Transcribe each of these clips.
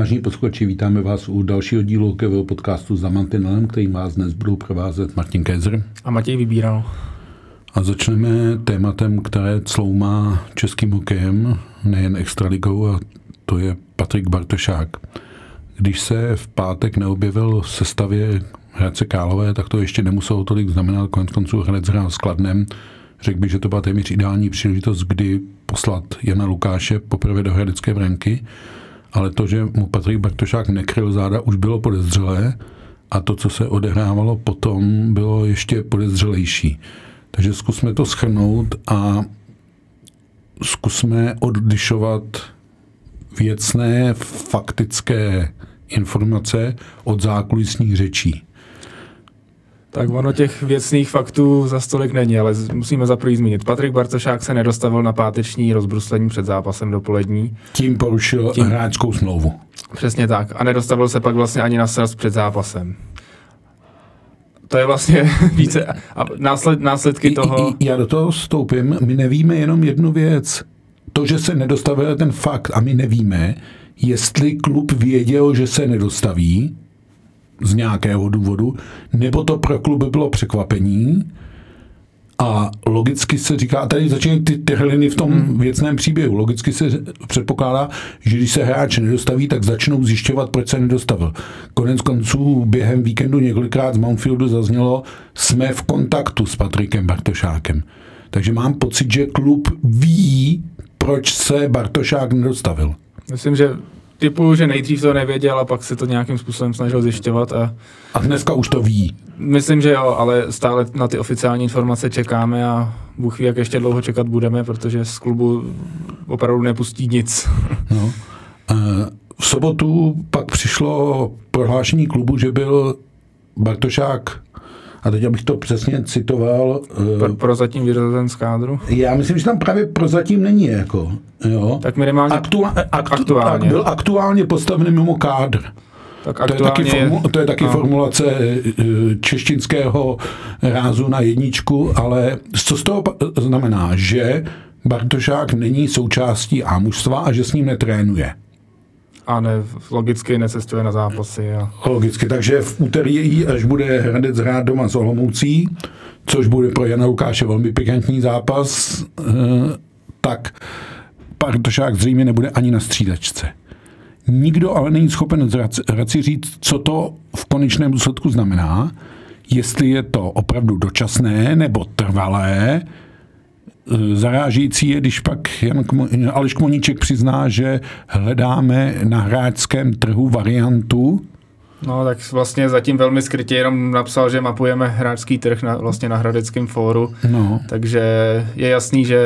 Vážení posluchači, vítáme vás u dalšího dílu hokejového podcastu za Mantinelem, který vás dnes budou provázet Martin Kézer A Matěj vybíral. a začneme tématem, které cloumá českým hokejem, nejen extraligou, a to je Patrik Bartošák. Když se v pátek neobjevil v sestavě Hradce Králové, tak to ještě nemuselo tolik znamenat, konec konců Hradec hrál s Kladnem. Řekl bych, že to byla téměř ideální příležitost, kdy poslat Jana Lukáše poprvé do hradecké branky, ale to, že mu Patrik Bartošák nekryl záda, už bylo podezřelé a to, co se odehrávalo potom, bylo ještě podezřelejší. Takže zkusme to schrnout a zkusme odlišovat věcné, faktické informace od zákulisních řečí. Tak ono těch věcných faktů za stolik není, ale musíme za prvý zmínit. Patrik Bartošák se nedostavil na páteční rozbruslení před zápasem dopolední. Tím porušil Tím. Hráčskou smlouvu. Přesně tak. A nedostavil se pak vlastně ani na sraz před zápasem. To je vlastně více... A násled, následky toho... I, já do toho vstoupím. My nevíme jenom jednu věc. To, že se nedostavil ten fakt a my nevíme, jestli klub věděl, že se nedostaví z nějakého důvodu, nebo to pro klub bylo překvapení a logicky se říká, a tady začínají ty trhliny v tom hmm. věcném příběhu, logicky se předpokládá, že když se hráč nedostaví, tak začnou zjišťovat, proč se nedostavil. Konec konců během víkendu několikrát z Mountfieldu zaznělo, jsme v kontaktu s Patrikem Bartošákem. Takže mám pocit, že klub ví, proč se Bartošák nedostavil. Myslím, že typu, že nejdřív to nevěděl a pak se to nějakým způsobem snažil zjišťovat a A dneska už to ví. myslím, že jo, ale stále na ty oficiální informace čekáme a Bůh ví, jak ještě dlouho čekat budeme, protože z klubu opravdu nepustí nic. No. Eh, V sobotu pak přišlo prohlášení klubu, že byl Bartošák, a teď abych to přesně citoval, eh, Pro, prozatím vyřazen z kádru. já myslím, že tam právě prozatím není, jako, jo. Tak minimálně Aktua, aktu, aktuálně. Byl aktuálně postavený mimo kádr. tak To je taky, formu, to je taky no. formulace eh, češtinského rázu na jedničku, ale co z toho znamená? Že Bartošák není součástí ámužstva a že s ním netrénuje. A ne, logicky necestuje na zápasy. A Logicky, takže v úterý, až bude Hradec hrát doma s Olomoucí, což bude pro Jana Lukáše velmi pikantní zápas, eh, tak Bartošák zřejmě nebude ani na střídačce. Nikdo ale není schopen Hradci říct, co to v konečném důsledku znamená, jestli je to opravdu dočasné nebo trvalé. Zarážící je, když pak Jan Kmo- Aleš Kmoníček přizná, že hledáme na hráčském trhu variantu, No, tak vlastně zatím velmi skrytě jenom napsal, že mapujeme hráčský trh na, vlastně na Hradeckém fóru, No, takže je jasný, že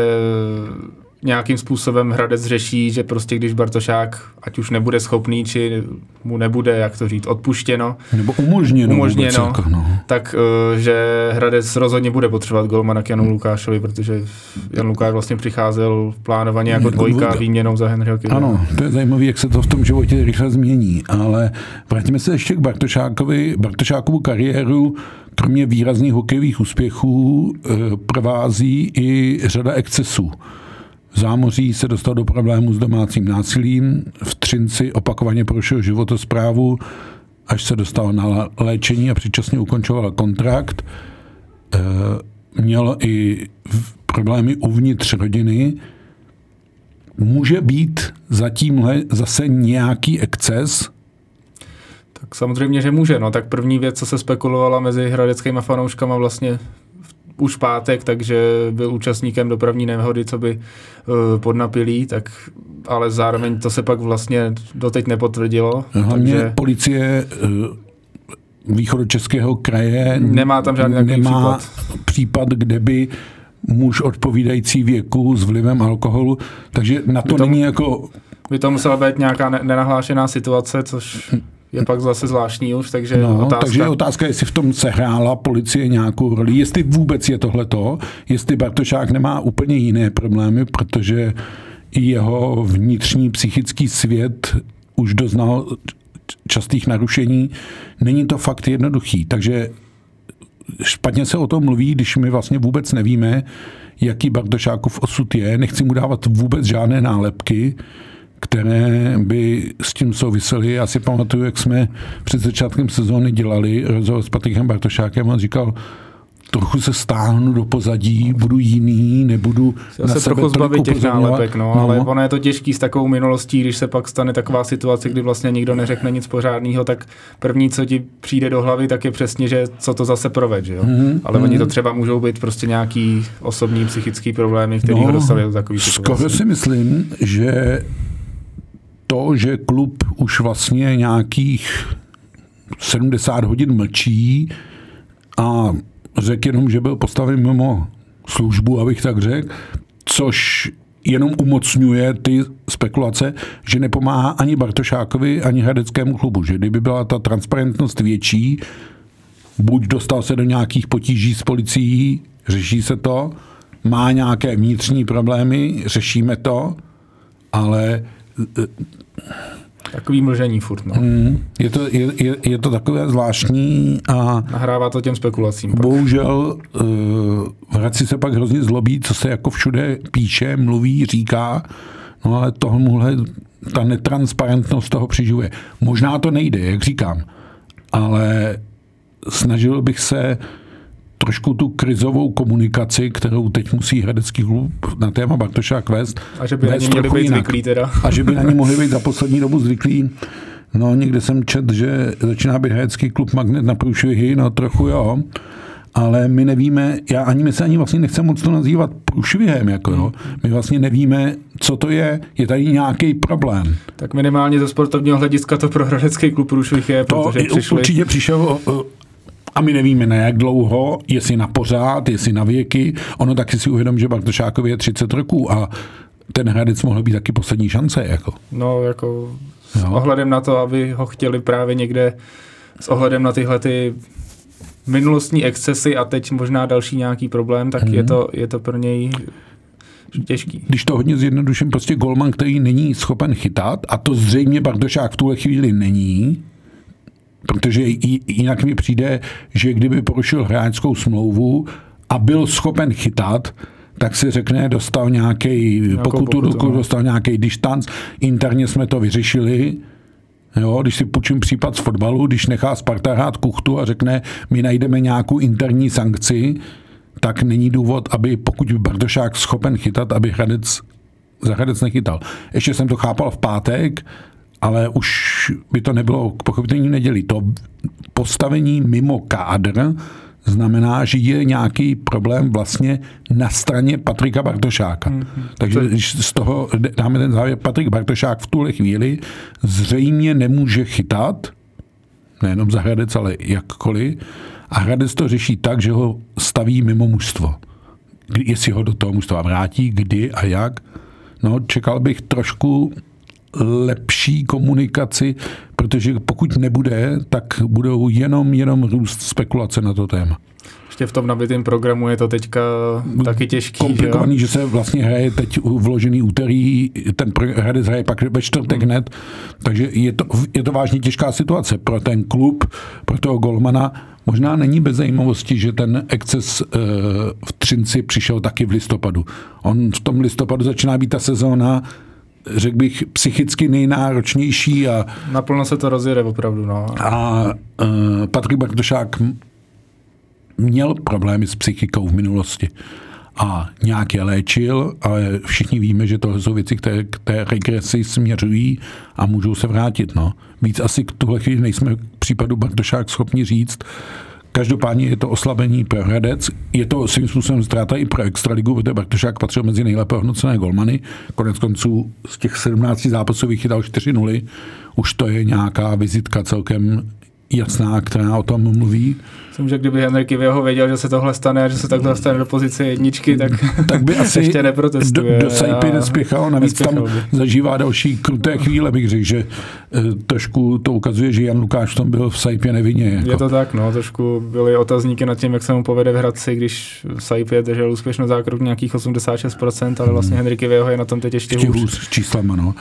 nějakým způsobem Hradec řeší, že prostě když Bartošák ať už nebude schopný, či mu nebude, jak to říct, odpuštěno, nebo umožněno. umožněno, Vůbec, jako, no. tak eh, že Hradec rozhodně bude potřebovat golmana k Janu Lukášovi, protože Jan Lukáš vlastně přicházel plánovaně jako dvojka Dvojka. výměnou za Henryho Kivina. Ano, to je zajímavé, jak se to v tom životě rychle změní, ale vrátíme se ještě k Bartošákovi. Bartošákovu kariéru, kromě výrazných hokejových úspěchů, eh, provází i řada excesů. V zámoří se dostal do problému s domácím násilím, v Třinci opakovaně porušil životosprávu, až se dostal na léčení a předčasně ukončoval kontrakt. Eh, Měl i problémy uvnitř rodiny, může být za tímhle zase nějaký exces? Tak samozřejmě, že může. No, tak první věc, co se spekulovala mezi hradeckými fanouškama vlastně už pátek, takže byl účastníkem dopravní nehody, co by uh, podnapilý, tak ale zároveň to se pak vlastně doteď nepotvrdilo. Hlavně takže policie eh, východočeského kraje Nemá tam žádný takový nemá případ. případ, kde by muž odpovídající věku s vlivem alkoholu, takže na to to- není jako by to musela být nějaká ne- nenahlášená situace, což je pak zase zvláštní už, takže No, otázka... takže otázka, jestli v tom sehrála policie nějakou roli, jestli vůbec je tohleto, jestli Bartošák nemá úplně jiné problémy, protože jeho vnitřní psychický svět už doznal častých narušení. Není to fakt jednoduchý, takže špatně se o tom mluví, když my vlastně vůbec nevíme, jaký Bartošákov osud je. Nechci mu dávat vůbec žádné nálepky, které by s tím souvisely. Já si pamatuju, jak jsme před začátkem sezóny dělali rozhovor s Patrikem Bartošákem. On říkal, trochu se stáhnu do pozadí, budu jiný, nebudu Chtěl na se sebe trochu zbavit těch nálepek, no, ale ono je to těžký s takovou minulostí, když se pak stane taková situace, kdy vlastně nikdo neřekne nic pořádného, tak první, co ti přijde do hlavy, tak je přesně, že co to zase proved, že jo? Mhm, ale oni to třeba můžou být prostě nějaký osobní psychický problémy, který ho dostali do takový No, Skoro si myslím, že to, že klub už vlastně nějakých 70 hodin mlčí a řekl jenom, že byl postaven mimo službu, abych tak řekl, což jenom umocňuje ty spekulace, že nepomáhá ani Bartošákovi, ani Hradeckému klubu. Že kdyby byla ta transparentnost větší, buď dostal se do nějakých potíží s policií, řeší se to, má nějaké vnitřní problémy, řešíme to, ale Takový mlžení furt, no. mm, je, to, je, je, je to takové zvláštní a Nahrává to těm spekulacím. pak. bohužel uh, v Hradci se pak hrozně zlobí, co se jako všude píše, mluví, říká, no ale tomuhle ta netransparentnost toho přižuje. Možná to nejde, jak říkám, ale snažil bych se trošku tu krizovou komunikaci, kterou teď musí Hradecký klub na téma Bartošák vést, A že by na měli trochu být jinak. zvyklí teda. A že by na ně mohli být za poslední dobu zvyklí. No, někde jsem čet, že začíná být hradecký klub Magnet na průšvihy, no trochu jo. Ale my nevíme, já ani my se ani vlastně nechceme moc to nazývat průšvihem, jako jo. My vlastně nevíme, co to je, je tady nějaký problém. Tak minimálně ze sportovního hlediska to pro Hradecký klub průšvih je, To protože i- přišli... určitě přišel a my nevíme na jak dlouho, jestli na pořád, jestli na věky. Ono taky si uvědom, že Bartošákovi je 30 roků a ten Hradec mohl být taky poslední šance. Jako. No, jako s Jo. ohledem na to, aby ho chtěli právě někde s ohledem na tyhle ty minulostní excesy a teď možná další nějaký problém, tak Mhm. je, to, je to pro něj těžký. když to hodně zjednoduším, prostě golman, který není schopen chytat, a to zřejmě Bardošák v tuhle chvíli není, protože jinak mi přijde, že kdyby porušil hráčskou smlouvu a byl schopen chytat, tak si řekne, dostal nějaký pokutu, pokutu, no. dostal nějaký distanc, interně jsme to vyřešili, Jo, když si půjčím případ z fotbalu, když nechá Sparta hrát kuchtu a řekne, my najdeme nějakou interní sankci, tak není důvod, aby pokud by Bardošák schopen chytat, aby Hradec za Hradec nechytal. Ještě jsem to chápal v pátek, ale už by to nebylo k pochopení v neděli. To postavení mimo kádr znamená, že je nějaký problém vlastně na straně Patrika Bartošáka. Mm-hmm. Takže když z toho dáme ten závěr, Patrik Bartošák v tuhle chvíli zřejmě nemůže chytat, nejenom za Hradec, ale jakkoliv, a Hradec to řeší tak, že ho staví mimo mužstvo. Kdy- Jestli ho do toho mužstva vrátí, kdy a jak. No, čekal bych trošku lepší komunikaci, protože pokud nebude, tak budou jenom, jenom růst spekulace na to téma. Ještě v tom nabitém programu je to teďka taky těžký. že jo? komplikovaný, že se vlastně hraje teď vložený úterý, ten Hradec hraje pak ve čtvrtek Hmm. hned, takže je to, je to vážně těžká situace pro ten klub, pro toho golmana. Možná není bez zajímavosti, že ten exces eh, v Třinci přišel taky v listopadu. On v tom listopadu začíná být ta sezóna, řekl bych, psychicky nejnáročnější a, Naplno se to rozjede opravdu, no. a uh, Patrik Bartošák měl problémy s psychikou v minulosti a nějak je léčil, ale všichni víme, že tohle jsou věci, které k té regresi směřují a můžou se vrátit. No. Víc asi k tuhle chvíli nejsme k případu Bartošák schopni říct. Každopádně je to oslabení pro Hradec, je to svým způsobem ztráta i pro Extraligu, protože Bartošák patřil mezi nejlépe hodnocené golmany. Konec konců z těch 17 zápasů vychytal 4 nuly. Už to je nějaká vizitka celkem jasná, která o tom mluví. Myslím, že kdyby Henrik Ivěho věděl, že se tohle stane a že se takhle dostane do pozice jedničky, tak, tak by asi ještě neprotestuje. Do, do Saipy nespěchal, navíc tam by. zažívá další kruté chvíle, bych řekl, že trošku to ukazuje, že Jan Lukáš v tom byl v Saipě nevinně. Jako. Je to tak, no, trošku byly otazníky nad tím, jak se mu povede v Hradci, když v Saipě držel úspěšnou zákrok nějakých 86%, ale vlastně. Henriky jeho je na tom teď ještě, ještě hůř. s číslama, no.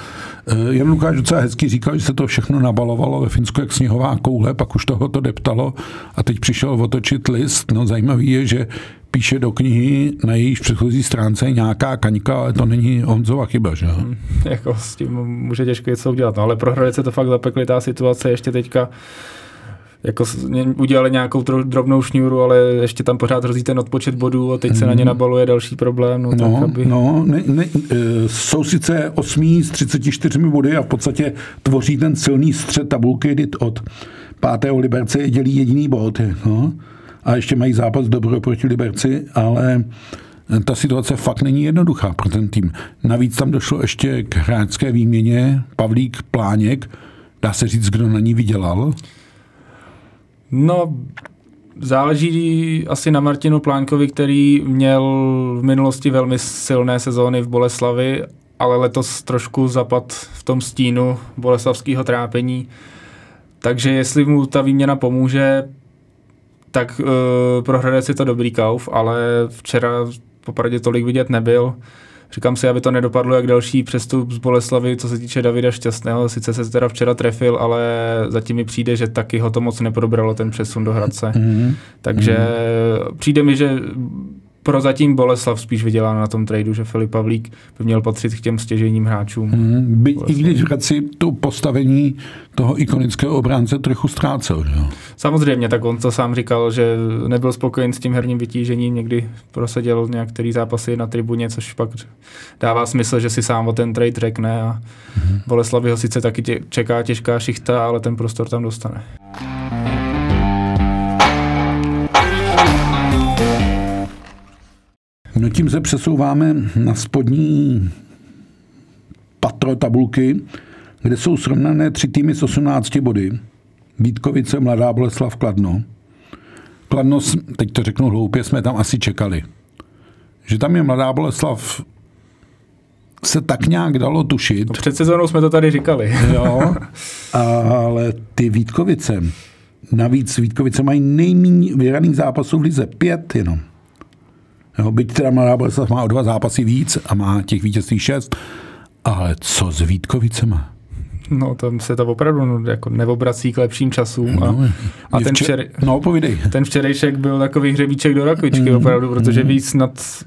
Jan Lukáš docela hezky říkal, že se to všechno nabalovalo ve Finsku jak sněhová koule, pak už toho to deptalo a teď přišel otočit list. No zajímavý je, že píše do knihy na jejíž předchozí stránce nějaká kaňka, ale to není Honzova chyba, že hmm, jako s tím může těžko něco udělat, no, ale pro Hradec to fakt zapekli ta situace ještě teďka jako udělali nějakou drobnou šňůru, ale ještě tam pořád hrozí ten odpočet bodů a teď se na ně hmm. nabaluje další problém. No, no, tak aby... no ne, ne, e, jsou sice osmí s 34 body a v podstatě tvoří ten silný střed tabulky, kdy od pátého Liberce dělí jediný bod. No a ještě mají zápas dobro proti Liberci, ale ta situace fakt není jednoduchá pro ten tým. Navíc tam došlo ještě k hráčské výměně Pavlík Pláněk. Dá se říct, kdo na ní vydělal? No, záleží asi na Martinu Plánkovi, který měl v minulosti velmi silné sezóny v Boleslavi, ale letos trošku zapad v tom stínu boleslavského trápení. Takže jestli mu ta výměna pomůže, tak uh, pro Hradec je to dobrý kauf, ale včera popravdě tolik vidět nebyl. Říkám si, aby to nedopadlo jak další přestup z Boleslavy, co se týče Davida Šťastného. Sice se teda včera trefil, ale zatím mi přijde, že taky ho to moc neprobralo ten přesun do Hradce. Mm-hmm. Takže mm-hmm. přijde mi, že prozatím Boleslav spíš vydělá na tom tradu, že Filip Pavlík by měl patřit k těm stěžejním hráčům. Hmm, by, I když si to postavení toho ikonického obránce trochu ztrácel. Že? Samozřejmě, tak on to sám říkal, že nebyl spokojen s tím herním vytížením, někdy prosadil některý zápasy na tribuně, což pak dává smysl, že si sám o ten trade řekne a hmm. Boleslavi ho sice taky tě, čeká těžká šichta, ale ten prostor tam dostane. No tím se přesouváme na spodní patro tabulky, kde jsou srovnané tři týmy s 18 body. Vítkovice, Mladá Boleslav, Kladno. Kladno, teď to řeknu hloupě, jsme tam asi čekali. Že tam je Mladá Boleslav se tak nějak dalo tušit. No před sezónou jsme to tady říkali. jo, ale ty Vítkovice, navíc Vítkovice mají nejméně vyhraných zápasů v lize, pět jenom. Jo, byť teda Mladá Boleslav má o dva zápasy víc a má těch vítězství šest, ale co s Vítkovicema? No, tam se to opravdu no, jako neobrací k lepším časům. No, a, a ten, včer, no, povídej. ten včerejšek byl takový hřebíček do rakvičky mm, opravdu, protože mm. víc nad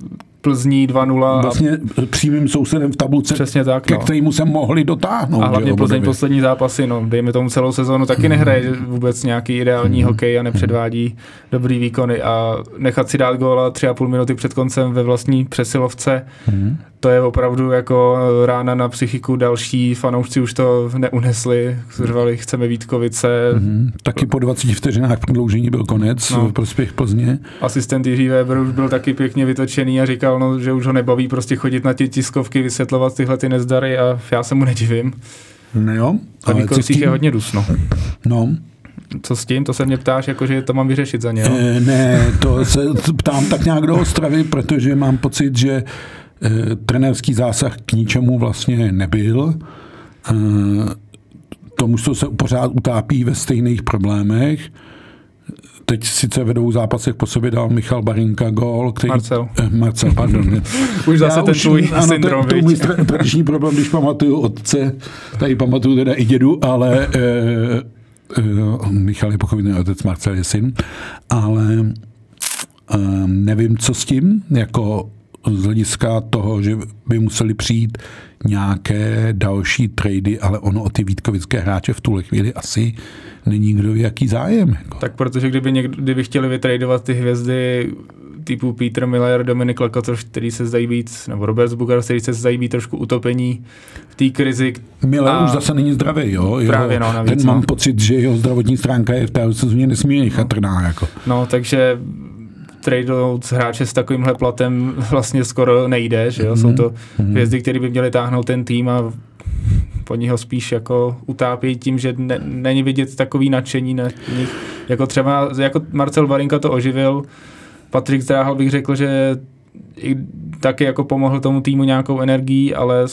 Plzní 2-0. Vlastně přímým sousedem v tabulce, Přesně tak, ke no. kterému se mohli dotáhnout. A hlavně Plzeň poslední zápasy, no, dejme tomu celou sezónu, taky nehraje vůbec nějaký ideální hmm. hokej a nepředvádí dobrý výkony a nechat si dát góla tři a půl minuty před koncem ve vlastní přesilovce, hmm. to je opravdu jako rána na psychiku. Další fanoušci už to neunesli, řvali, chceme Vítkovice. Hmm. Taky po 20 vteřinách prodloužení byl konec no. v prospěch Plzně. Asistent Jiří Weber už byl taky pěkně vytočený a říkal, no, že už ho nebaví prostě chodit na ty tiskovky, vysvětlovat tyhle ty nezdary a já se mu nedivím. No jo. A Víkovcích je hodně dusno. No. Co s tím? To se mě ptáš, jako, že to mám vyřešit za něho? E, ne, to se ptám tak nějak do ostravy, protože mám pocit, že e, trenérský zásah k ničemu vlastně nebyl. E, to mužstvo se pořád utápí ve stejných problémech. Teď sice vedou zápasech po sobě dal Michal Barinka gol, který... Marcel. Eh, Marcel, pardon. už zase Já ten už, tvůj ano, syndrom, to, to můj tradiční problém, když pamatuju otce, tady pamatuju teda i dědu, ale eh, eh, Michal je pochopitelný otec, Marcel je syn, ale eh, nevím, co s tím, jako z hlediska toho, že by museli přijít nějaké další trady, ale ono o ty Vítkovické hráče v tuhle chvíli asi není kdo ví, jaký zájem. Jako. Tak protože kdyby, někdo, kdyby chtěli vytradovat ty hvězdy typu Peter Miller, Dominik Lakatoš, který se zdají být, nebo Robert Bugar, který se zdají být trošku utopení v té krizi. Miller a... už zase není zdravý, jo? Právě, no, navíc, Ten mám no. pocit, že jeho zdravotní stránka je v té sezóně nesmírně chatrná. Jako. No, takže tradout hráče s takovýmhle platem vlastně skoro nejde, že jo? Mm-hmm. Jsou to mhm. hvězdy, které by měly táhnout ten tým a oni ho spíš jako utápí tím, že ne, není vidět takový nadšení na nich. Jako třeba jako Marcel Varinka to oživil, Patrik Zdráhal bych řekl, že i taky jako pomohl tomu týmu nějakou energií, ale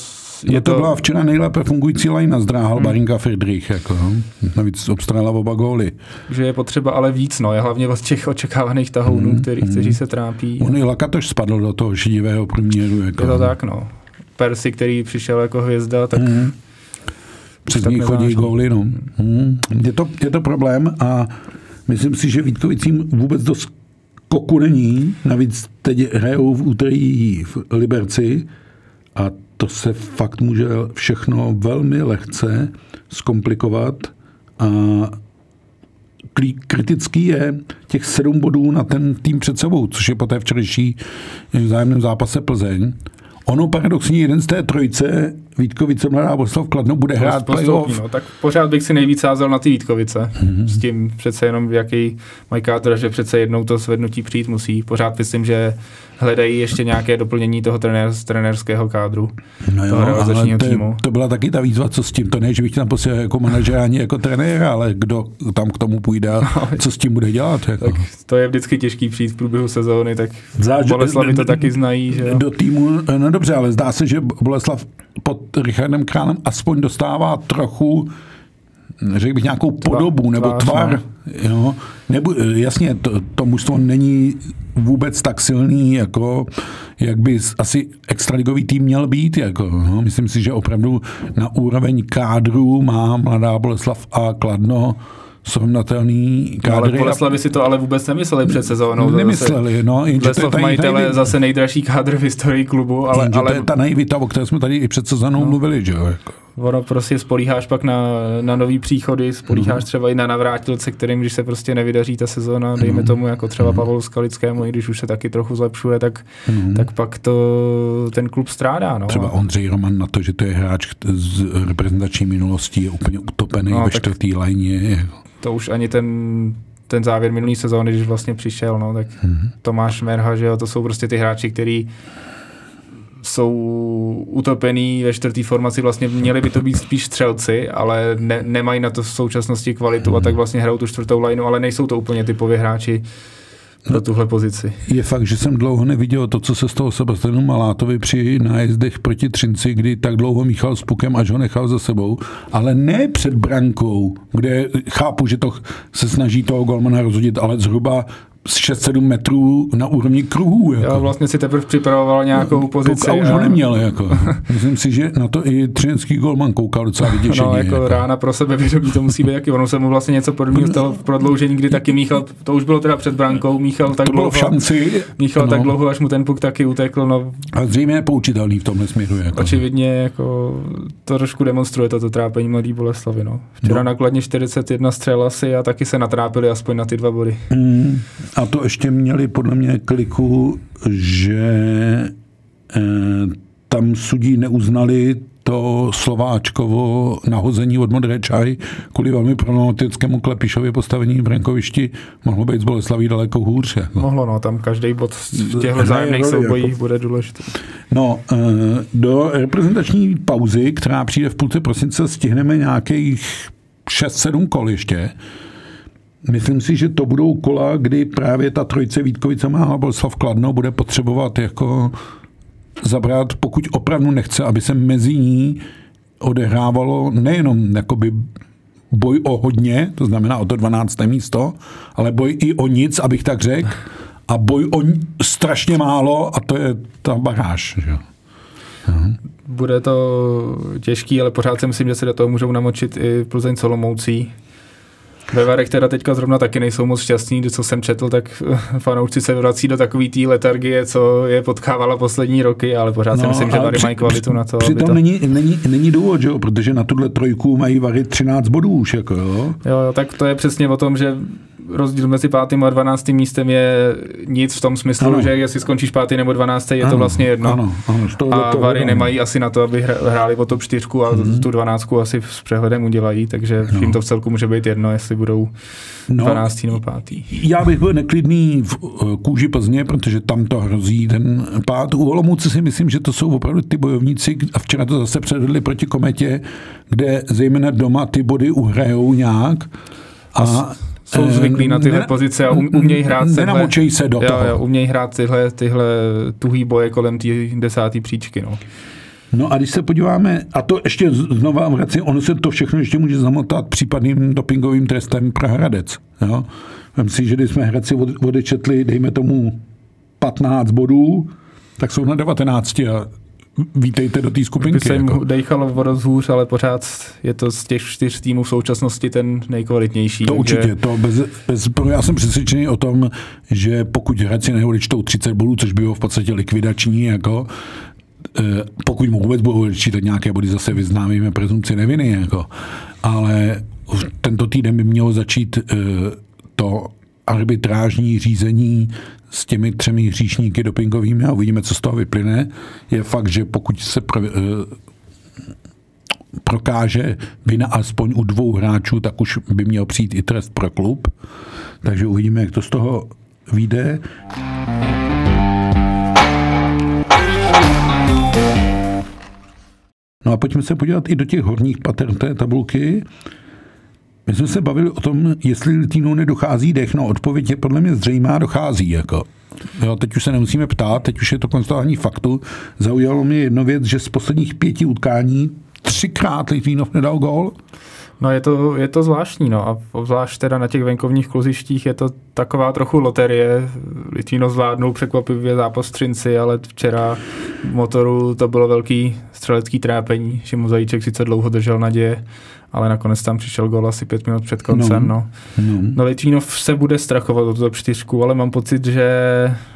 je to, to byla včera nejlépe fungující line, zdráhal hmm. Barinka Friedrich, jako, no. navíc obstrála oba góly. Že je potřeba ale víc, no, je hlavně od těch očekávaných tahounů, hmm. který, kteří hmm. se trápí. On i Lakatoš spadl do toho šedivého průměru. Jako. Je to tak, no. Persi, který přišel jako hvězda, tak hmm. Přes ní chodí góly, no. Hmm. Je, to, je to problém a myslím si, že Vítkovicím vůbec do skoku není. Navíc teď hrajou v úterý v Liberci a to se fakt může všechno velmi lehce zkomplikovat a kritický je těch sedm bodů na ten tým před sebou, což je po té včerejší vzájemném zápase Plzeň. Ono paradoxně jeden z té trojice Vítkovice, Mladá Boslav, Kladno bude hrát playoff. No, tak pořád bych si nejvíc sázel na ty Vítkovice. Mm-hmm. S tím přece jenom, jaký mají kádr, že přece jednou to svednutí přijít musí. Pořád myslím, že hledají ještě nějaké doplnění toho trenér, trenérského kádru. No jo, ale to, týmu. to byla taky ta výzva, co s tím. To ne, že bych tam posílal jako manažer ani jako trenér, ale kdo tam k tomu půjde a co s tím bude dělat. Jako. Tak to je vždycky těžký přijít v průběhu sezóny, tak Záž, Boleslavi to taky znají. Že jo? Do týmu, no dobře, ale zdá se, že Boleslav pod Richardem Králem aspoň dostává trochu řekl bych nějakou podobu nebo tvar. Jo. Nebu, jasně, to, to mužstvo není vůbec tak silný, jako jak by asi extraligový tým měl být. Jako, no. Myslím si, že opravdu na úroveň kádru má Mladá Boleslav a Kladno srovnatelný kádry. No, ale Boleslavy si to ale vůbec nemysleli před sezónou. Nemysleli, no. Boleslav majitele zase nejdražší kádr v historii klubu. Ale, ale... to je ta naivita, o které jsme tady i před sezónou no. mluvili, že jo. Jako. Ono prostě spolíháš pak na, na nový příchody, spolíháš mm. třeba i na navrátilce, kterým, když se prostě nevydaří ta sezóna, dejme mm. tomu jako třeba mm. Pavlu Skalickému, i když už se taky trochu zlepšuje, tak, mm. tak pak to ten klub strádá. No. Třeba Ondřej Roman na to, že to je hráč z reprezentační minulostí, je úplně utopený no, ve čtvrtý lajně. To už ani ten ten závěr minulý sezóny, když vlastně přišel, no, tak mm-hmm. Tomáš Merha, že jo, to jsou prostě ty hráči, který jsou utopený ve čtvrtý formaci, vlastně měli by to být spíš střelci, ale ne, nemají na to v současnosti kvalitu mm-hmm. a tak vlastně hrajou tu čtvrtou lineu, ale nejsou to úplně typově hráči, pro tuhle pozici. Je fakt, že jsem dlouho neviděl to, co se stalo Sebastianu Malátovi při nájezdech proti Třinci, kdy tak dlouho míchal s pukem, až ho nechal za sebou, ale ne před brankou, kde chápu, že to se snaží toho golmana rozhodit, ale zhruba 6-7 metrů na úrovni kruhů. Jako. Já vlastně si teprve připravoval nějakou no, pozici. A už ho neměl. Jako. Myslím si, že na to i třinský golman koukal docela vyděšeně. No, jako, jako. rána pro sebe vědomí to musí být jaký. Ono se mu vlastně něco podobného stalo v prodloužení, kdy taky Míchal, to už bylo teda před brankou, Míchal tak to dlouho, v šanci. Míchal no. tak dlouho, až mu ten puk taky utekl. No. A zřejmě je poučitelný v tomhle směru. Jako. Očividně jako, to trošku demonstruje toto trápení mladý Boleslavy. No. Včera no. nakladně 41 střel asi a taky se natrápili aspoň na ty dva body. Mm. A to ještě měli podle mě kliku, že eh, tam sudí neuznali to Slováčkovo nahození od modré čaj kvůli velmi problematickému Klepišově postavení v Brankovišti mohlo být z Boleslaví daleko hůř. Jako. Mohlo, no, tam každý bod v těchto zájemných soubojích jako. bude důležitý. No, eh, do reprezentační pauzy, která přijde v půlce prosince, stihneme nějakých 6-7 kol ještě. Myslím si, že to budou kola, kdy právě ta trojice Vítkovice má Boleslav Kladno bude potřebovat jako zabrat, pokud opravdu nechce, aby se mezi ní odehrávalo nejenom jakoby boj o hodně, to znamená o to 12. místo, ale boj i o nic, abych tak řekl, a boj o strašně málo a to je ta baráž. Že? Bude to těžký, ale pořád si myslím, že se do toho můžou namočit i Plzeň Solomoucí, ve Varech teda teďka zrovna taky nejsou moc šťastní, co jsem četl, tak fanoušci se vrací do takové té letargie, co je potkávala poslední roky, ale pořád no, si myslím, že Vary mají kvalitu na to. Přitom to... není, není, není důvod, že jo? protože na tuhle trojku mají Vary 13 bodů už. Jako, jo? Jo, jo, tak to je přesně o tom, že rozdíl mezi pátým a dvanáctým místem je nic v tom smyslu, ano. že jestli skončíš pátý nebo dvanáctý, je ano, to vlastně jedno. Ano, ano, to, a to, Vary ano. nemají asi na to, aby hráli o top čtyřku a hmm. tu dvanáctku asi s přehledem udělají, takže no. jim to v celku může být jedno, jestli budou no, 12. nebo pátý. Já bych byl neklidný v eh, kůži Plzně, protože tam to hrozí ten pád. U Olomouce si myslím, že to jsou opravdu ty bojovníci a včera to zase předvedli proti Kometě, kde zejména doma ty body uhrajou nějak. A jsou zvyklí na tyhle pozice a um, umějí hrát tyhle, se do jo, toho. Jo, umějí hrát tyhle, tyhle tuhý boje kolem té desáté příčky. No. No a když se podíváme, a to ještě znova vrací, ono se to všechno ještě může zamotat případným dopingovým trestem pro Hradec. Jo? Vem si, že když jsme Hradci odečetli, dejme tomu 15 bodů, tak jsou na 19 a vítejte do té skupinky. By se jim jako. dejchalo o rozhůř, ale pořád je to z těch čtyř týmů v současnosti ten nejkvalitnější. To takže... určitě, to bez, bez, já jsem přesvědčený o tom, že pokud Hradci neodečtou 30 bodů, což bylo v podstatě likvidační, jako, eh, pokud mu vůbec budou odečítat nějaké body, zase vyznámíme prezumci neviny, jako, ale tento týden by mělo začít eh, to arbitrážní řízení s těmi třemi hříšníky dopingovými a uvidíme, co z toho vyplyne. Je fakt, že pokud se pro, eh, prokáže vina aspoň u dvou hráčů, tak už by měl přijít i trest pro klub. Takže uvidíme, jak to z toho vyjde. No a pojďme se podívat i do těch horních pater té tabulky. My jsme se bavili o tom, jestli Litinu nedochází dech. No, odpověď je podle mě zřejmá, dochází. Jako. Jo, teď už se nemusíme ptát, teď už je to konstatování faktu. Zaujalo mě jedno věc, že z posledních pěti utkání třikrát Litvinov nedal gól. No je to, je to zvláštní, no a obzvlášť teda na těch venkovních kluzištích je to taková trochu loterie. Litvíno zvládnou překvapivě zápas Třinci, ale včera motoru to bylo velký střelecký trápení. Šimo Zajíček sice dlouho držel naděje, ale nakonec tam přišel gol asi pět minut před koncem. No, no. no. no Litvínov se bude strachovat o top 4, ale mám pocit, že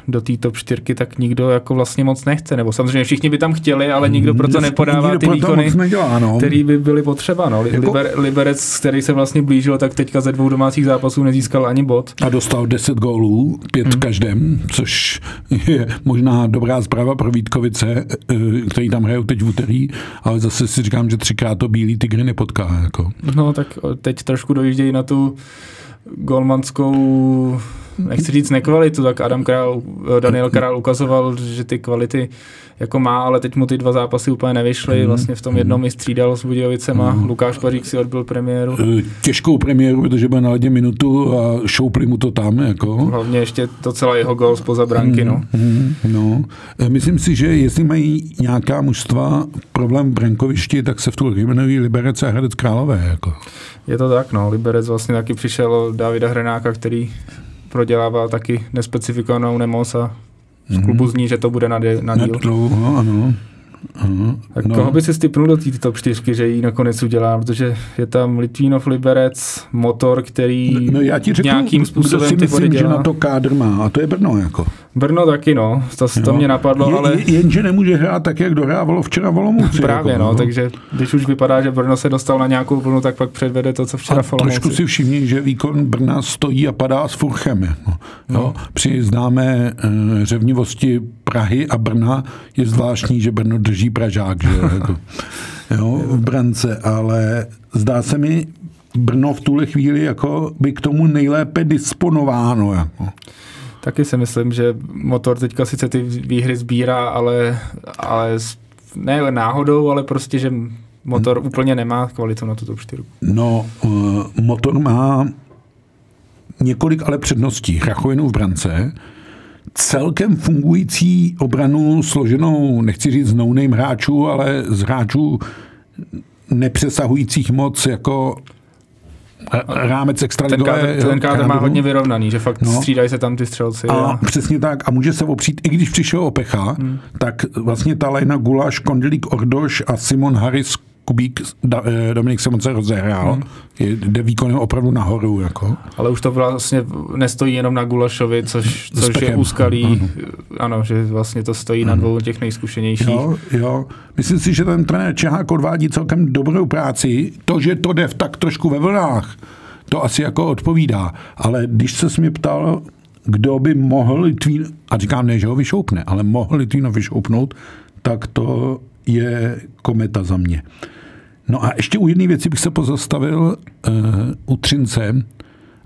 do té top 4 tak nikdo jako vlastně moc nechce. Nebo samozřejmě všichni by tam chtěli, ale nikdo proto nepodává nikdo ty výkony, nedělá, no. který by byly potřeba. No. Jako... Liber, Liberec, který se vlastně blížil, tak teďka ze dvou domácích zápasů nezískal ani bod. A dostal 10 gólů, pět hmm. v každém, což je možná dobrá zpráva pro Vítkovice, eh, který tam hrajou teď v úterý, ale zase si říkám, že třikrát to bílý tygry nepotká. Jako. No tak teď trošku dojíždějí na tu golmanskou nechci říct nekvalitu, tak Adam Král, Daniel Král ukazoval, že ty kvality jako má, ale teď mu ty dva zápasy úplně nevyšly. Mhm. Vlastně v tom jednom i střídal s Budějovicema. Mm. Lukáš Pařík si odbyl premiéru. Eh, těžkou premiéru, protože byl na ledě minutu a šoupli mu to tam. Jako. Hlavně ještě docela jeho gol spoza branky. No. No. Eh, myslím si, že jestli mají nějaká mužstva problém v brankovišti, tak se v tu jmenují Liberec a Hradec Králové. Jako. Je to tak, no. Liberec vlastně taky přišel Davida Hrenáka, který prodělával taky nespecifikovanou nemoc a z klubu mhm. zní, že to bude na, dě, na díl. Dlouho, ano. Aha, tak no. koho by si stipnul do té top 4, že ji nakonec udělá, protože je tam Litvínov Liberec, motor, který no, no já ti řeknu, nějakým způsobem ty body dělá. že na to kádr má a to je Brno jako. Brno taky, no, to, to mě napadlo, je, ale... Jenže nemůže hrát tak, jak dohrávalo včera Volomouci. Právě, jako, no, no, takže když už vypadá, že Brno se dostal na nějakou vlnu, tak pak předvede to, co včera Volomouci. trošku si všimni, že výkon Brna stojí a padá s Furchem. Jako, no. Při známé uh, řevnivosti Prahy a Brna je zvláštní, že Brno drží Pražák, že jako, jo, v brance, ale zdá se mi, Brno v tuhle chvíli jako by k tomu nejlépe disponováno. Jako. Taky si myslím, že motor teďka sice ty výhry sbírá, ale, ale ne náhodou, ale prostě, že motor hmm. úplně nemá kvalitu na tuto čtyřku. No, uh, motor má několik ale předností. Rachovinu v brance, celkem fungující obranu složenou, nechci říct z no hráčů, ale z hráčů nepřesahujících moc jako rámec extra Ten kádr, ten kádr má hodně vyrovnaný, že fakt no. střídají se tam ty střelci. A, a přesně tak. A může se opřít, i když přišel Opecha, hmm. tak vlastně ta lejna Gulaš, Kondelík Ordoš a Simon Harris Kubík, da, eh, Dominik se moc rozehrál, hmm. jde výkonem opravdu nahoru. Jako. Ale už to vlastně nestojí jenom na Gulašovi, což, což je úskalý, ano. ano, že vlastně to stojí ano. na dvou těch nejzkušenějších. Jo, jo. Myslím si, že ten trenér Čehák odvádí celkem dobrou práci. To, že to jde v tak trošku ve vlnách, to asi jako odpovídá. Ale když se mě ptal, kdo by mohl Litvín, a říkám ne, že ho vyšoupne, ale mohl Litvíno vyšoupnout, tak to je kometa za mě. No a ještě u jedné věci bych se pozastavil uh, u Třince,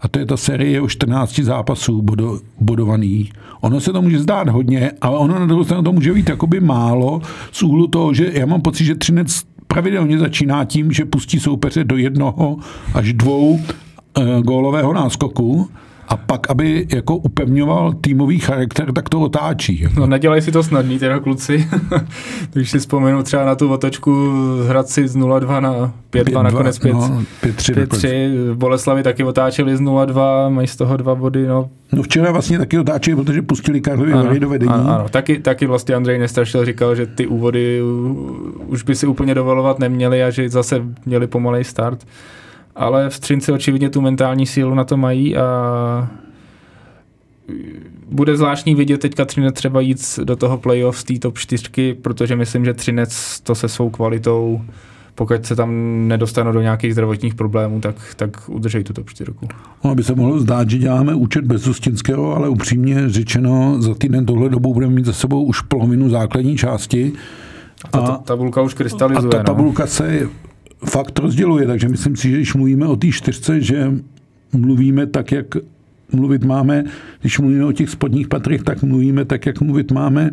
a to je ta série o 14 zápasů bodo, bodovaných. Ono se to může zdát hodně, ale ono na druhou stranu to může být jakoby málo z úhlu toho, že já mám pocit, že Třinec pravidelně začíná tím, že pustí soupeře do jednoho až dvou e, gólového náskoku a pak, aby jako upevňoval týmový charakter, tak to otáčí. Jako. No nedělají si to snadný teda kluci. Když si vzpomenu třeba na tu otočku hrad si z 0-2 na 5-2, nakonec 5, no, 5-3. Boleslavi taky otáčeli z 0-2, mají z toho dva body. No. no včera vlastně taky otáčeli, protože pustili Karlovi Vary do vedení. Ano, ano. Taky, taky vlastně Andrej Nestrašil říkal, že ty úvody už by si úplně dovolovat neměli a že zase měli pomalej start ale v Střinci očividně tu mentální sílu na to mají a bude zvláštní vidět teďka Třinec třeba jít do toho playoff z té top 4, protože myslím, že Třinec to se svou kvalitou pokud se tam nedostanou do nějakých zdravotních problémů, tak, tak udržej tu top 4. No, aby se mohlo zdát, že děláme účet bez Zostinského, ale upřímně řečeno, za týden tohle dobu budeme mít za sebou už polovinu základní části. A ta, ta tabulka už krystalizuje. A ta no. tabulka no. se fakt rozděluje, takže myslím si, že když mluvíme o té čtyřce, že mluvíme tak, jak mluvit máme, když mluvíme o těch spodních patrech, tak mluvíme tak, jak mluvit máme.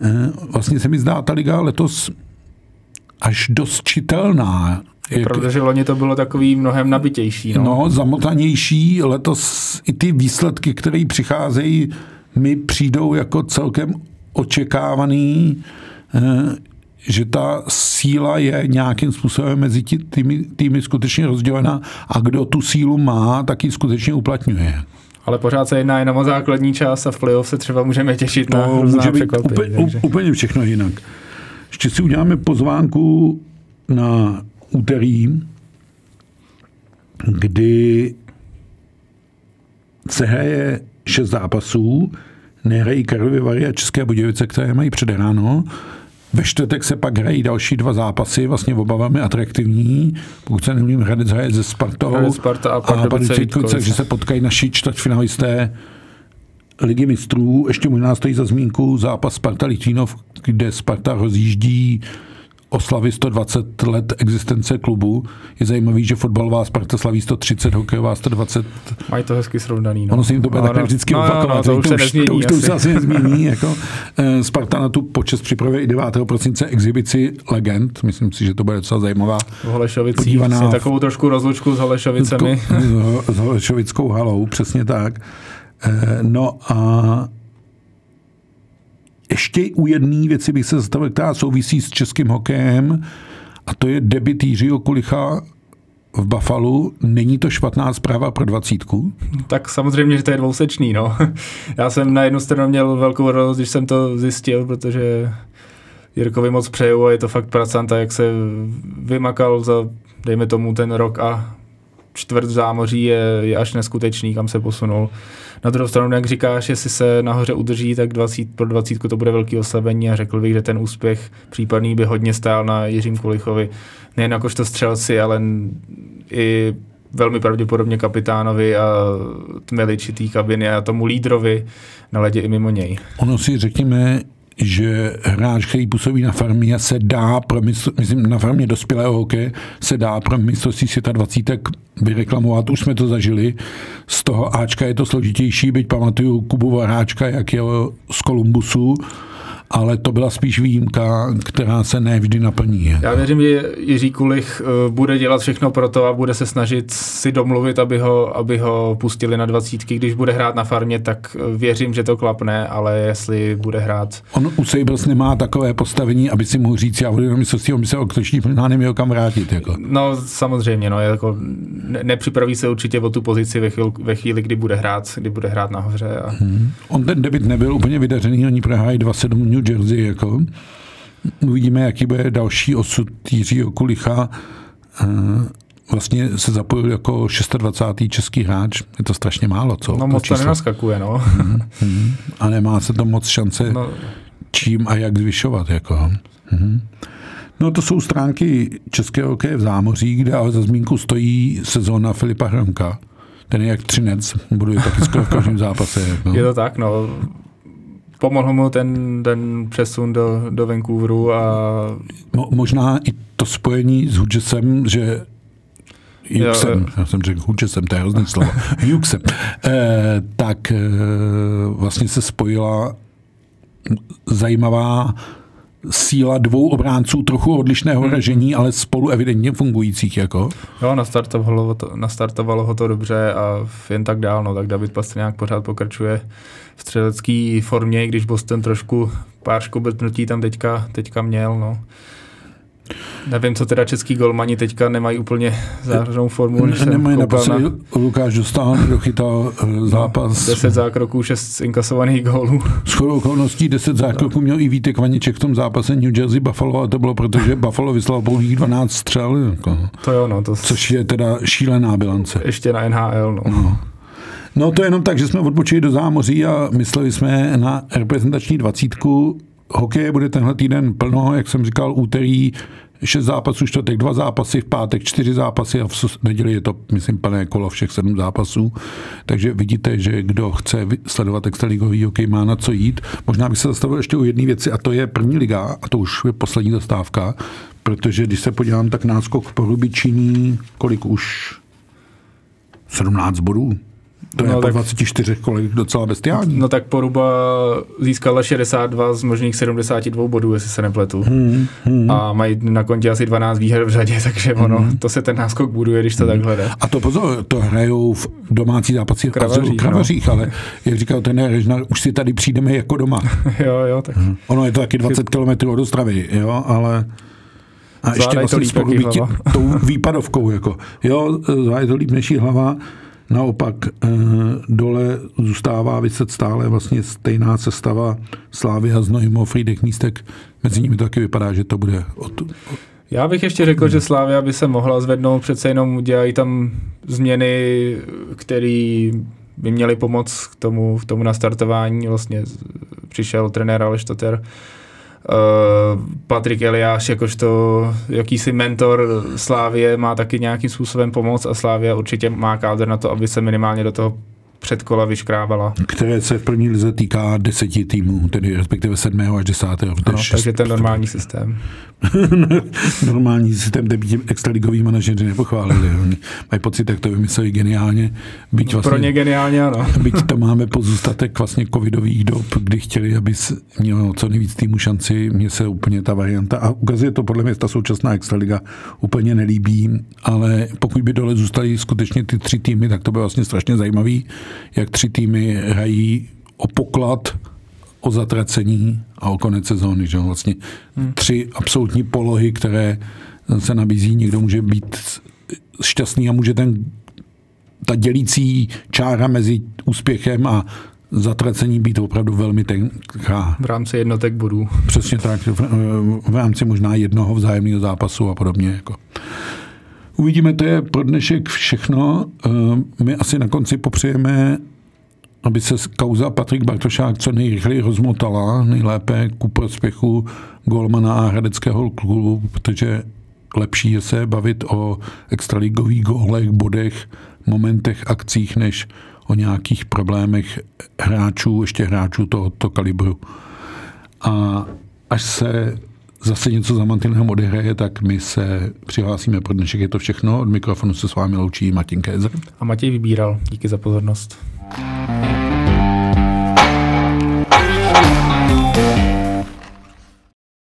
Eh, vlastně se mi zdá ta liga letos až dost čitelná. Je jak, pravda, že loni to bylo takový mnohem nabitější. No, no zamotanější. Letos i ty výsledky, které přicházejí, mi přijdou jako celkem očekávaný. Že ta síla je nějakým způsobem mezi týmy, týmy skutečně rozdělená a kdo tu sílu má, tak ji skutečně uplatňuje. Ale pořád se jedná jenom o základní část a v playoff se třeba můžeme těšit to na může být úplně, takže. úplně všechno jinak. Ještě si uděláme pozvánku na úterý, kdy se hraje šest zápasů, nehrají Karlovy Vary a České Budějovice, které mají před ráno. Ve čtvrtek se pak hrají další dva zápasy, vlastně oba velmi atraktivní. Pokud se nemluvím, Hradec hraje ze Spartou Sparta a, a Pardubice takže se potkají naši čtvrtfinalisté Ligy mistrů. Ještě možná stojí za zmínku zápas Sparta Litvinov, kde Sparta rozjíždí oslavy 120 let existence klubu. Je zajímavý, že fotbalová Sparta slaví 130, hokejová 120. Mají to hezky srovnaný. No. Ono se jim to bude no, takhle no, vždycky no, opakovat. No, no, to, už to, už, nezmění, to, už to už se asi nezmění. Jako, eh, Sparta na tu počest připravuje i 9. prosince exibici Legend. Myslím si, že to bude docela zajímavá. V Holešovicích. Takovou trošku rozlučku s Holešovicemi. S Holešovickou halou, přesně tak. Eh, no a ještě u jedné věci bych se zastavil, která souvisí s českým hokejem, a to je debit Jiřího Kulicha v Buffalo. Není to špatná zpráva pro dvacítku? Tak samozřejmě, že to je dvousečný. No. Já jsem na jednu stranu měl velkou radost, když jsem to zjistil, protože Jirkovi moc přeju a je to fakt pracanta, jak se vymakal za, dejme tomu, ten rok a čtvrt zámoří je, je až neskutečný, kam se posunul. Na druhou stranu, jak říkáš, jestli se nahoře udrží, tak 20, pro 20 to bude velký oslabení a řekl bych, že ten úspěch případný by hodně stál na Jiřím Kulichovi. Nejen jakožto střelci, ale i velmi pravděpodobně kapitánovi a tmeliči té kabiny a tomu lídrovi na ledě i mimo něj. Ono si řekněme, že hráč, který působí na farmě, se dá pro mistr, myslím, na farmě dospělého hokeje se dá pro mistrovství světa 20 vyreklamovat. Už jsme to zažili. Z toho Ačka je to složitější, byť pamatuju Kubu Varáčka, jak je z Kolumbusu, ale to byla spíš výjimka, která se nevždy naplní. Já věřím, že Jiří Kulich eh, bude dělat všechno pro to a bude se snažit si domluvit, aby ho, aby ho pustili na dvacítky. Když bude hrát na farmě, tak eh, věřím, že to klapne, ale jestli bude hrát... On u Sabres nemá takové postavení, aby si mohl říct, já budu jenom mistrovství, on by se oktočný možná neměl kam vrátit. Jako. No samozřejmě, no, jako ne, nepřipraví se určitě o tu pozici ve chvíli, ve chvíli kdy bude hrát, kdy bude hrát nahoře. A... Hmm. On ten debit nebyl úplně vydařený, oni prohráli 2-7 New Jersey, jako. Uvidíme, jaký bude další osud Jiřího Kulicha. Eh, vlastně se zapojil jako 26. český hráč. Je to strašně málo, co? No moc to nenaskakuje, no. Hmm, hmm. A nemá se to moc šance no. čím a jak zvyšovat, jako. Hmm. No to jsou stránky českého hokeje v zámoří, kde ale za zmínku stojí sezóna Filipa Hronka. Ten je jak třinec, bude taky skoro v každém zápase. Jako. Je to tak, no pomohl mu ten, ten přesun do, do Vancouveru a... Mo, možná i to spojení s Hudgesem, že Juxem, já jsem řekl Hudgesem, to je hrozný slovo, Juxem, eh, tak eh, vlastně se spojila zajímavá síla dvou obránců trochu odlišného hmm. ražení, ale spolu evidentně fungujících. Jako. Jo, nastartovalo, to, nastartovalo ho to dobře a jen tak dál. No, tak David Pastrňák pořád pokračuje v střelecké formě, když Boston trošku pár škobetnutí tam teďka, teďka měl. No. Nevím, co teda český golmani teďka nemají úplně zářenou formu. Ne, nemají naposledy, na... Lukáš dostal, dochytal uh, zápas. No, 10 zákroků, 6 inkasovaných gólů. S chodou okolností 10 zákroků měl i Vítek Vaniček v tom zápase New Jersey Buffalo a to bylo, protože Buffalo vyslal pouhých 12 střel. Jako. To jo, no. To... Což je teda šílená bilance. Ještě na NHL, no. no. No to je jenom tak, že jsme odbočili do zámoří a mysleli jsme na reprezentační dvacítku. Hokeje bude tenhle týden plno, jak jsem říkal, úterý šest zápasů, čtvrtek dva zápasy, v pátek čtyři zápasy a v neděli je to, myslím, plné kolo všech sedm zápasů. Takže vidíte, že kdo chce sledovat extraligový hokej, má na co jít. Možná bych se zastavil ještě u jedné věci a to je první liga a to už je poslední zastávka, protože když se podívám, tak náskok po činí kolik už 17 bodů. To je no, po tak, 24 kolech docela bestiální. No tak Poruba získala 62 z možných 72 bodů, jestli se nepletu. Hmm, hmm. A mají na kontě asi 12 výher v řadě, takže ono, hmm. to se ten náskok buduje, když to hmm. takhle jde. A to pozor, to hrajou v domácí zápasy v kravařích, kravařích no. ale jak říkal ten Režnar, už si tady přijdeme jako doma. jo, jo, tak. Hmm. Ono je to taky 20 km od Ostravy, jo, ale... A ještě vlastně spolu být tou výpadovkou, jako. Jo, zvládají to líp než hlava. Naopak eh, dole zůstává vyset stále vlastně stejná sestava Slávia, Znojmo, Friedek Místek. Mezi nimi taky vypadá, že to bude od, já bych ještě řekl, že Slávia by se mohla zvednout, přece jenom dělají tam změny, které by měly pomoct k tomu, k tomu nastartování. Vlastně přišel trenér Aleš Toter, Uh, Patrik Eliáš jakožto jakýsi mentor Slávě má taky nějakým způsobem pomoc a Slávia určitě má kádr na to, aby se minimálně do toho předkola vyškrábala. Které se v první lize týká deseti týmů, tedy respektive sedmého až desátého. Ano, takže ten normální systém. normální systém, kde by extraligový manažeři nepochválili. Oni mají pocit, jak to vymysleli geniálně. Byť vlastně, Pro ně geniálně, ano. byť to máme pozůstatek vlastně covidových dob, kdy chtěli, aby mělo co nejvíc týmů šanci. Mně se úplně ta varianta, a ukazuje to podle mě ta současná extraliga, úplně nelíbí, ale pokud by dole zůstaly skutečně ty tři týmy, tak to by vlastně strašně zajímavý jak tři týmy hrají o poklad, o zatracení a o konec sezóny. Že? Vlastně hmm. tři absolutní polohy, které se nabízí. Někdo může být šťastný a může ten ta dělící čára mezi úspěchem a zatracení být opravdu velmi tenká. V rámci jednotek bodů. Přesně tak, v, v rámci možná jednoho vzájemného zápasu a podobně. Jako. Uvidíme, to je pro dnešek všechno. Eh, my asi na konci popřejeme, aby se kauza Patrik Bartošák co nejrychleji rozmotala, nejlépe ku prospěchu golmana a hradeckého klubu, protože lepší je se bavit o extraligových gólech, bodech, momentech, akcích, než o nějakých problémech hráčů, ještě hráčů tohoto kalibru. A až se zase něco za mantinelem odehraje, tak my se přihlásíme pro dnešek. Je to všechno. Od mikrofonu se s vámi loučí Martin Kézer. A Matěj vybíral. Díky za pozornost. Bye.